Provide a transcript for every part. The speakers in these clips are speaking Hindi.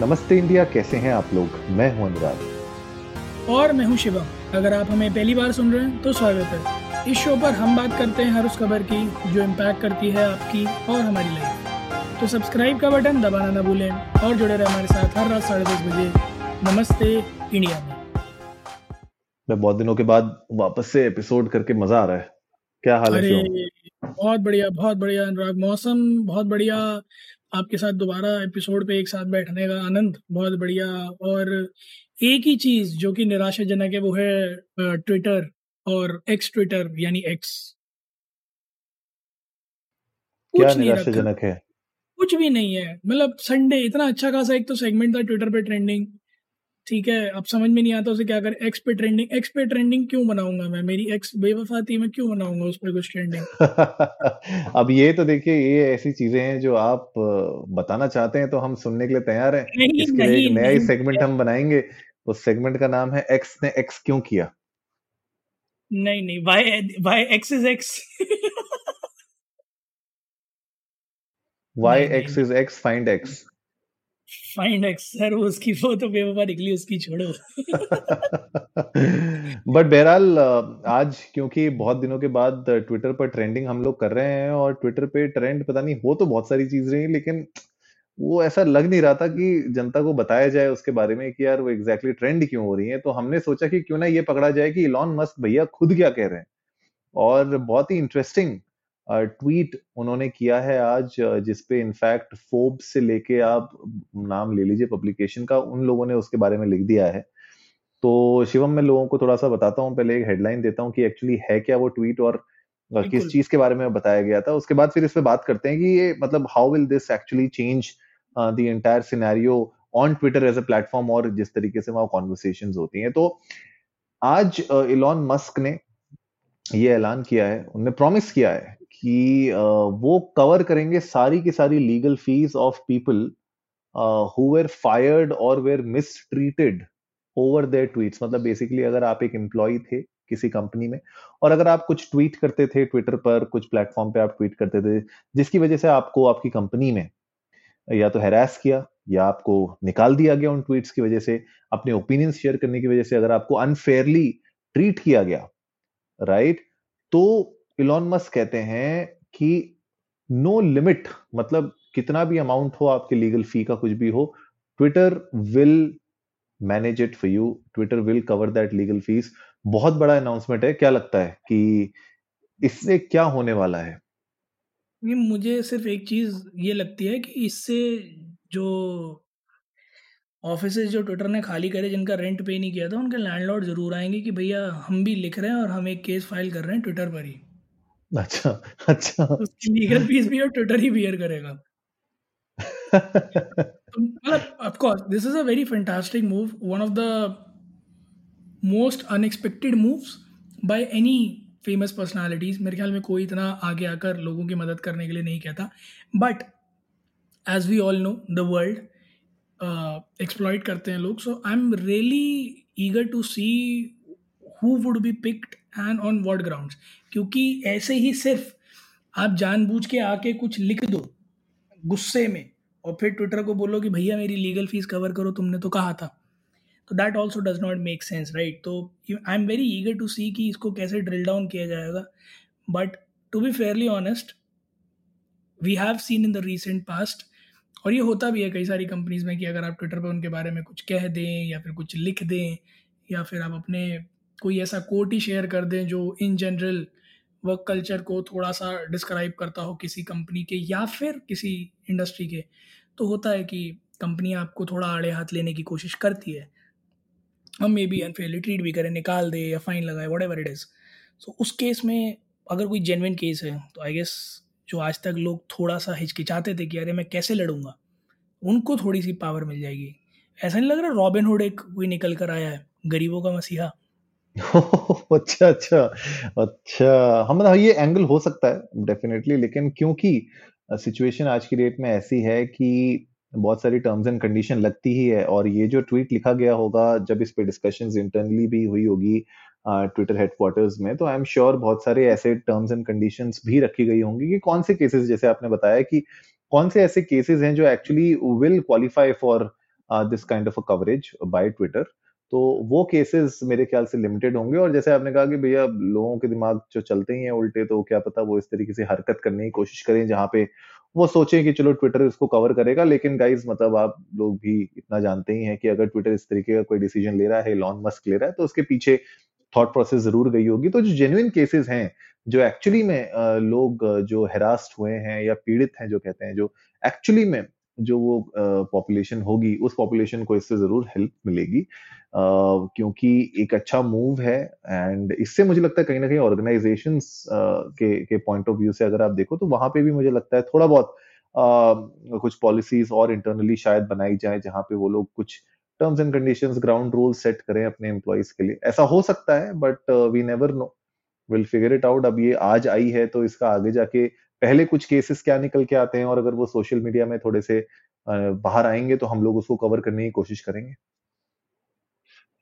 नमस्ते इंडिया कैसे हैं आप लोग? मैं हूँ अनुराग। और मैं हूँ शिवम। अगर आप हमें पहली बार सुन रहे हैं तो स्वागत है। इस शो पर हम बात करते हैं हर उस खबर की जो इम्पैक्ट करती है आपकी और हमारी लाइफ तो सब्सक्राइब का बटन दबाना ना भूलें और जुड़े रहे हमारे साथ हर रात साढ़े दस बजे। नमस्ते इंडिया में। मैं बहुत दिनों के बाद वापस से एपिसोड करके मज़ा आ रहा है। क्या हाल है बहुत बढ़िया बहुत बढ़िया अनुराग। मौसम बहुत बढ़िया। आपके साथ दोबारा एपिसोड पे एक साथ बैठने का आनंद बहुत बढ़िया और एक ही चीज़ जो कि निराशाजनक है वो है ट्विटर और एक्स ट्विटर यानी एक्स क्या कुछ नहीं निराशाजनक है? कुछ भी नहीं है। मतलब संडे इतना अच्छा खासा एक तो सेगमेंट था ट्विटर पे ट्रेंडिंग ठीक है अब समझ में नहीं आता उसे क्या कर एक्स पे ट्रेंडिंग एक्स पे ट्रेंडिंग क्यों बनाऊँगा मैं? मेरी एक्स बेवफा थी मैं क्यों बनाऊँगा उस पर कुछ ट्रेंडिंग अब ये तो देखिए ये ऐसी चीज़ें हैं जो आप बताना चाहते हैं तो हम सुनने के लिए तैयार हैं। नहीं इसके लिए एक नया ही सेगमेंट हम बनाएँगे। उस सेगमेंट का नाम है एक्स ने एक्स क्यों किया? नहीं नहीं Y Y X is X Y X is X find X find X sir उसकी वो तो बेवफा निकली, उसकी छोड़ो। बट बहरहाल आज क्योंकि बहुत दिनों के बाद ट्विटर पर ट्रेंडिंग हम लोग कर रहे हैं और ट्विटर पे ट्रेंड पता नहीं हो तो बहुत सारी चीज़ रही लेकिन वो ऐसा लग नहीं रहा था कि जनता को बताया जाए उसके बारे में कि यार वो एग्जैक्टली exactly ट्रेंड क्यों हो रही है। तो हमने सोचा कि क्यों ना ये पकड़ा जाए कि इलॉन मस्क भैया खुद क्या कह रहे हैं। और बहुत ही इंटरेस्टिंग ट्वीट उन्होंने किया है आज जिसपे इनफैक्ट फोब से लेके आप नाम ले लीजिए पब्लिकेशन का उन लोगों ने उसके बारे में लिख दिया है। तो शिवम मैं लोगों को थोड़ा सा बताता हूँ पहले एक हेडलाइन देता हूँ कि एक्चुअली है क्या वो ट्वीट और किस चीज़ के बारे में बताया गया था। उसके बाद फिर इस पर बात करते हैं कि ये मतलब how will this actually change the entire scenario on Twitter as a platform और जिस तरीके से वहाँ कॉन्वर्सेशन होती हैं। तो आज इलॉन मस्क ने ये ऐलान किया है उनने प्रॉमिस किया है कि वो कवर करेंगे सारी की सारी legal fees of people who were fired और were mistreated over their tweets मतलब बेसिकली अगर आप एक एम्प्लॉय थे किसी कंपनी में और अगर आप कुछ ट्वीट करते थे ट्विटर पर, कुछ प्लेटफॉर्म पे आप ट्वीट करते थे, जिसकी वजह से आपको आपकी कंपनी में या तो हैरास किया या आपको निकाल दिया गया उन ट्वीट्स की वजह से, अपने ओपिनियंस शेयर करने की वजह से अगर आपको अनफेयरली ट्रीट किया गया राइट तो इलॉन मस्क कहते हैं कि नो लिमिट मतलब कितना भी अमाउंट हो आपके लीगल फ़ी का कुछ भी हो Twitter will manage it for you Twitter will cover that legal fees बहुत बड़ा अनाउंसमेंट है। क्या लगता है कि इससे क्या होने वाला है? मुझे सिर्फ़ एक चीज़ ये लगती है कि इससे जो ऑफ़िस जो ट्विटर ने खाली करे, जिनका रेंट पे नहीं किया था, उनके लैंडलॉर्ड ज़रूर आएँगे कि भैया हम भी लिख रहे हैं और हम एक केस फ़ाइल कर रहे हैं ट्विटर पर ही। अच्छा अच्छा। उसकी लीगल फ़ीस भी और ट्विटर ही बियर करेगा। तो मतलब of course this is a very fantastic move one of the most unexpected moves by any famous personalities मेरे ख्याल में कोई इतना आगे आकर लोगों की मदद करने के लिए नहीं कहता। But as we all know the world exploit करते हैं लोग। So I am really eager to see who would be picked and on what grounds क्योंकि ऐसे ही सिर्फ़ आप जानबूझ के आके कुछ लिख दो गुस्से में और फिर ट्विटर को बोलो कि भैया मेरी लीगल फ़ीस कवर करो, तुमने तो कहा था। तो that also does not make sense right तो I am very eager to see कि इसको कैसे ड्रिल डाउन किया जाएगा। But to be fairly honest we have seen in the recent past और ये होता भी है कई सारी कंपनीज़ में कि अगर आप ट्विटर पर उनके बारे में कुछ कह दें या फिर कुछ लिख दें या फिर आप अपने कोई ऐसा कोट ही शेयर कर दें जो इन जनरल वर्क कल्चर को थोड़ा सा डिस्क्राइब करता हो किसी कंपनी के या फिर किसी इंडस्ट्री के तो होता है कि कंपनी आपको थोड़ा आड़े हाथ लेने की कोशिश करती है। हम मे बी अनफेयरली ट्रीट भी करें, निकाल दे या फाइन लगाए whatever it is so उस केस में अगर कोई जेनविन केस है तो आई गेस जो आज तक लोग थोड़ा सा हिचकिचाते थे कि अरे मैं कैसे लड़ूँगा, उनको थोड़ी सी पावर मिल जाएगी। ऐसा नहीं लग रहा रॉबिन हुड एक कोई निकल कर आया है, गरीबों का मसीहा। अच्छा अच्छा अच्छा। हम मतलब ये एंगल हो सकता है डेफिनेटली लेकिन क्योंकि सिचुएशन आज की डेट में ऐसी है कि बहुत सारी टर्म्स एंड कंडीशन लगती ही है और ये जो ट्वीट लिखा गया होगा, जब इस पे डिस्कशंस इंटरनली भी हुई होगी ट्विटर हेडक्वार्टर्स में तो आई एम श्योर बहुत सारे ऐसे टर्म्स एंड कंडीशंस भी रखी गई होंगी कि कौन से केसेस जैसे आपने बताया कि कौन से ऐसे केसेस हैं जो actually will qualify for this kind of a coverage by Twitter तो वो केसेस मेरे ख्याल से लिमिटेड होंगे। और जैसे आपने कहा कि भैया लोगों के दिमाग जो चलते ही हैं उल्टे तो क्या पता वो इस तरीके से हरकत करने की कोशिश करें जहाँ पे वो सोचे कि चलो ट्विटर इसको कवर करेगा। लेकिन गाइज़ मतलब आप लोग भी इतना जानते ही हैं कि अगर ट्विटर इस तरीके का कोई डिसीज़न ले रहा है लॉन मस्क ले रहा है तो उसके पीछे थॉट प्रोसेस ज़रूर गई होगी। तो जो जेन्युइन केसेस हैं, जो एक्चुअली में लोग जो हेरास्ट हुए हैं या पीड़ित हैं, जो कहते हैं, जो एक्चुअली में जो वो पॉपुलेशन uh, होगी उस पॉपुलेशन को इससे ज़रूर हेल्प मिलेगी। Uh, क्योंकि एक अच्छा मूव है एंड इससे मुझे लगता है कहीं ना कहीं ऑर्गेनाइजेशन uh, के के पॉइंट ऑफ़ व्यू से अगर आप देखो तो वहाँ पे भी मुझे लगता है थोड़ा बहुत uh, कुछ पॉलिसीज़ और इंटरनली शायद बनाई जाए जहाँ पे वो लोग कुछ terms and condition ground rule set करें अपने एम्प्लॉयज़ के लिए। ऐसा हो सकता है but we never know will figure it out अब ये आज आई है तो इसका आगे जाके पहले कुछ केसेस क्या निकल के आते हैं और अगर वो सोशल मीडिया में थोड़े से बाहर आएँगे तो हम लोग उसको कवर करने की कोशिश करेंगे।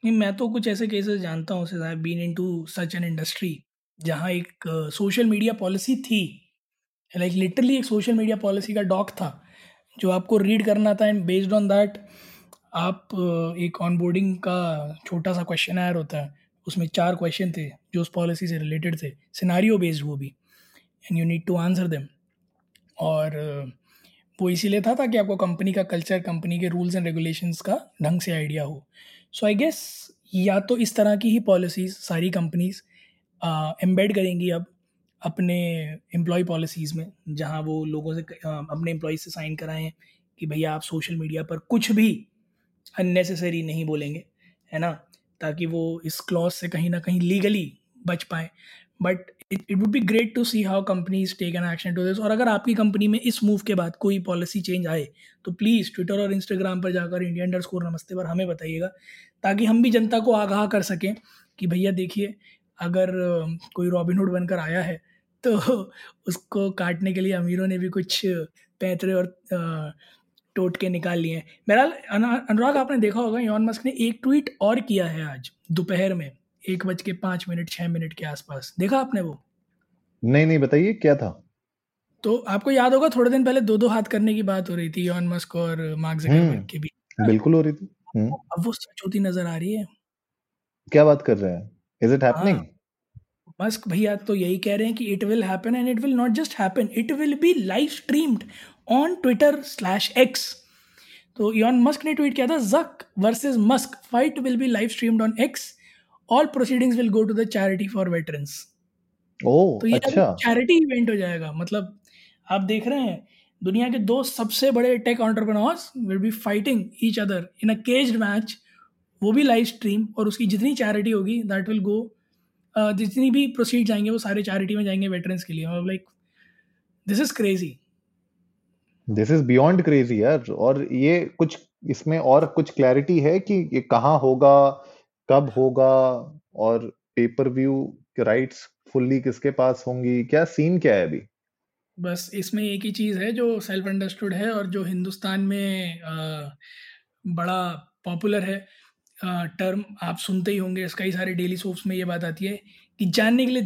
नहीं, मैं तो कुछ ऐसे केसेस जानता हूँ I been into such an industry जहाँ एक सोशल मीडिया पॉलिसी थी। लाइक लिटरली एक सोशल मीडिया पॉलिसी का डॉक था, जो आपको रीड करना था एंड बेस्ड ऑन दैट आप एक ऑनबोर्डिंग का छोटा सा क्वेश्चन होता है, उसमें चार क्वेश्चन थे, जो उस पॉलिसी से रिलेटेड थे सिनारियो बेस्ड वो भी। And you need to answer them और वो इसीलिए था ताकि आपको कंपनी का कल्चर कंपनी के रूल्स एंड रेगुलेशंस का ढंग से आइडिया हो। सो आई गेस या तो इस तरह की ही पॉलिसीज़ सारी कंपनीज़ एम्बेड करेंगी अब अपने एम्प्लॉय पॉलिसीज़ में, जहाँ वो लोगों से अपने एम्प्लॉय से साइन कराएँ कि भैया आप सोशल मीडिया पर कुछ भी अननेसेसरी नहीं बोलेंगे, है ना? ताकि वो इस क्लॉज से कहीं ना कहीं लीगली बच पाए। But it it would be great to see how companies take an action to this और अगर आपकी कंपनी में इस मूव के बाद कोई पॉलिसी चेंज आए तो प्लीज़ ट्विटर और इंस्टाग्राम पर जाकर इंडिया अंडर स्कोर नमस्ते पर हमें बताइएगा, ताकि हम भी जनता को आगाह कर सकें कि भैया देखिए, अगर कोई रॉबिनहुड बनकर आया है तो उसको काटने के लिए अमीरों ने भी कुछ पैतरे और टोट के निकाल लिए हैं। बहरहाल अनुराग, आपने देखा होगा यौन मस्क ने एक ट्वीट और किया है आज, दोपहर में। एक बज के पाँच मिनट छः मिनट के आसपास। देखा आपने वो? नहीं नहीं बताइए क्या था? तो आपको याद होगा थोड़े दिन पहले दो दो हाथ करने की बात हो रही थी यौन मस्क और मार्क जकरबर्ग हम्म, के बीच बिल्कुल हो रही थी। हम्म। अब वो सच होती नज़र आ रही है। क्या बात कर रहे हैं? इज़ इट हैपनिंग मस्क भैया तो यही कह रहे हैं कि it will happen and it will not just happen it will be live streamed on Twitter slash X तो यॉन मस्क ने ट्वीट किया था Zuck versus Musk fight will be live streamed on X all proceedings will go to the charity for veterans तो ये अच्छा। चैरिटी इवेंट हो जाएगा। मतलब आप देख रहे हैं दुनिया के दो सबसे बड़े tech entrepreneurs will be fighting each other in a caged match वो भी लाइव स्ट्रीम और उसकी जितनी चैरिटी होगी दैट विल गो जितनी भी प्रोसीड जाएँगे वो सारे चैरिटी में जाएँगे वेटरन्स के लिए। Like this is crazy this is beyond crazy यार। और ये कुछ इसमें और कुछ क्लैरिटी है कि ये कहाँ होगा? कब होगा और पेपर व्यू राइट्स फुल्ली किसके पास होंगी? क्या सीन क्या है अभी? बस इसमें एक ही चीज़ है जो सेल्फ अंडरस्टूड है और जो हिंदुस्तान में आ, बड़ा पॉपुलर है। आ, टर्म आप सुनते ही होंगे कई सारे डेली सोप्स में ये बात आती है कि जानने के लिए